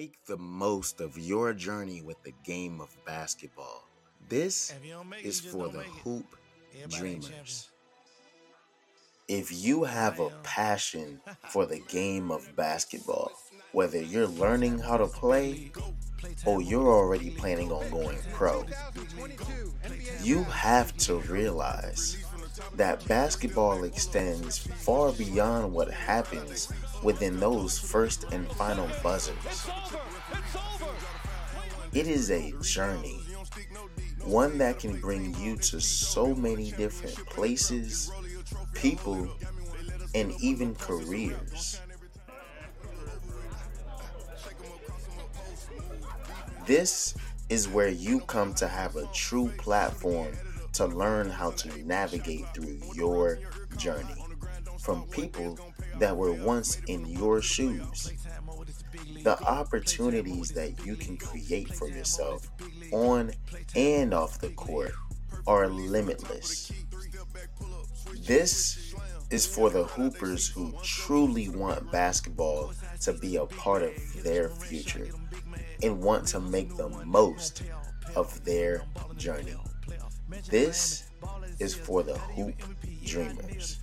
Make the most of your journey with the game of basketball. This is for the hoop dreamers. If you have a passion for the game of basketball, whether you're learning how to play or you're already planning on going pro, you have to realize that basketball extends far beyond what happens within those first and final buzzers. It is a journey, one that can bring you to so many different places, people, and even careers. This is where you come to have a true platform to learn how to navigate through your journey from people that were once in your shoes. The opportunities that you can create for yourself on and off the court are limitless. This is for the hoopers who truly want basketball to be a part of their future and want to make the most of their journey. This is for the hoop dreamers.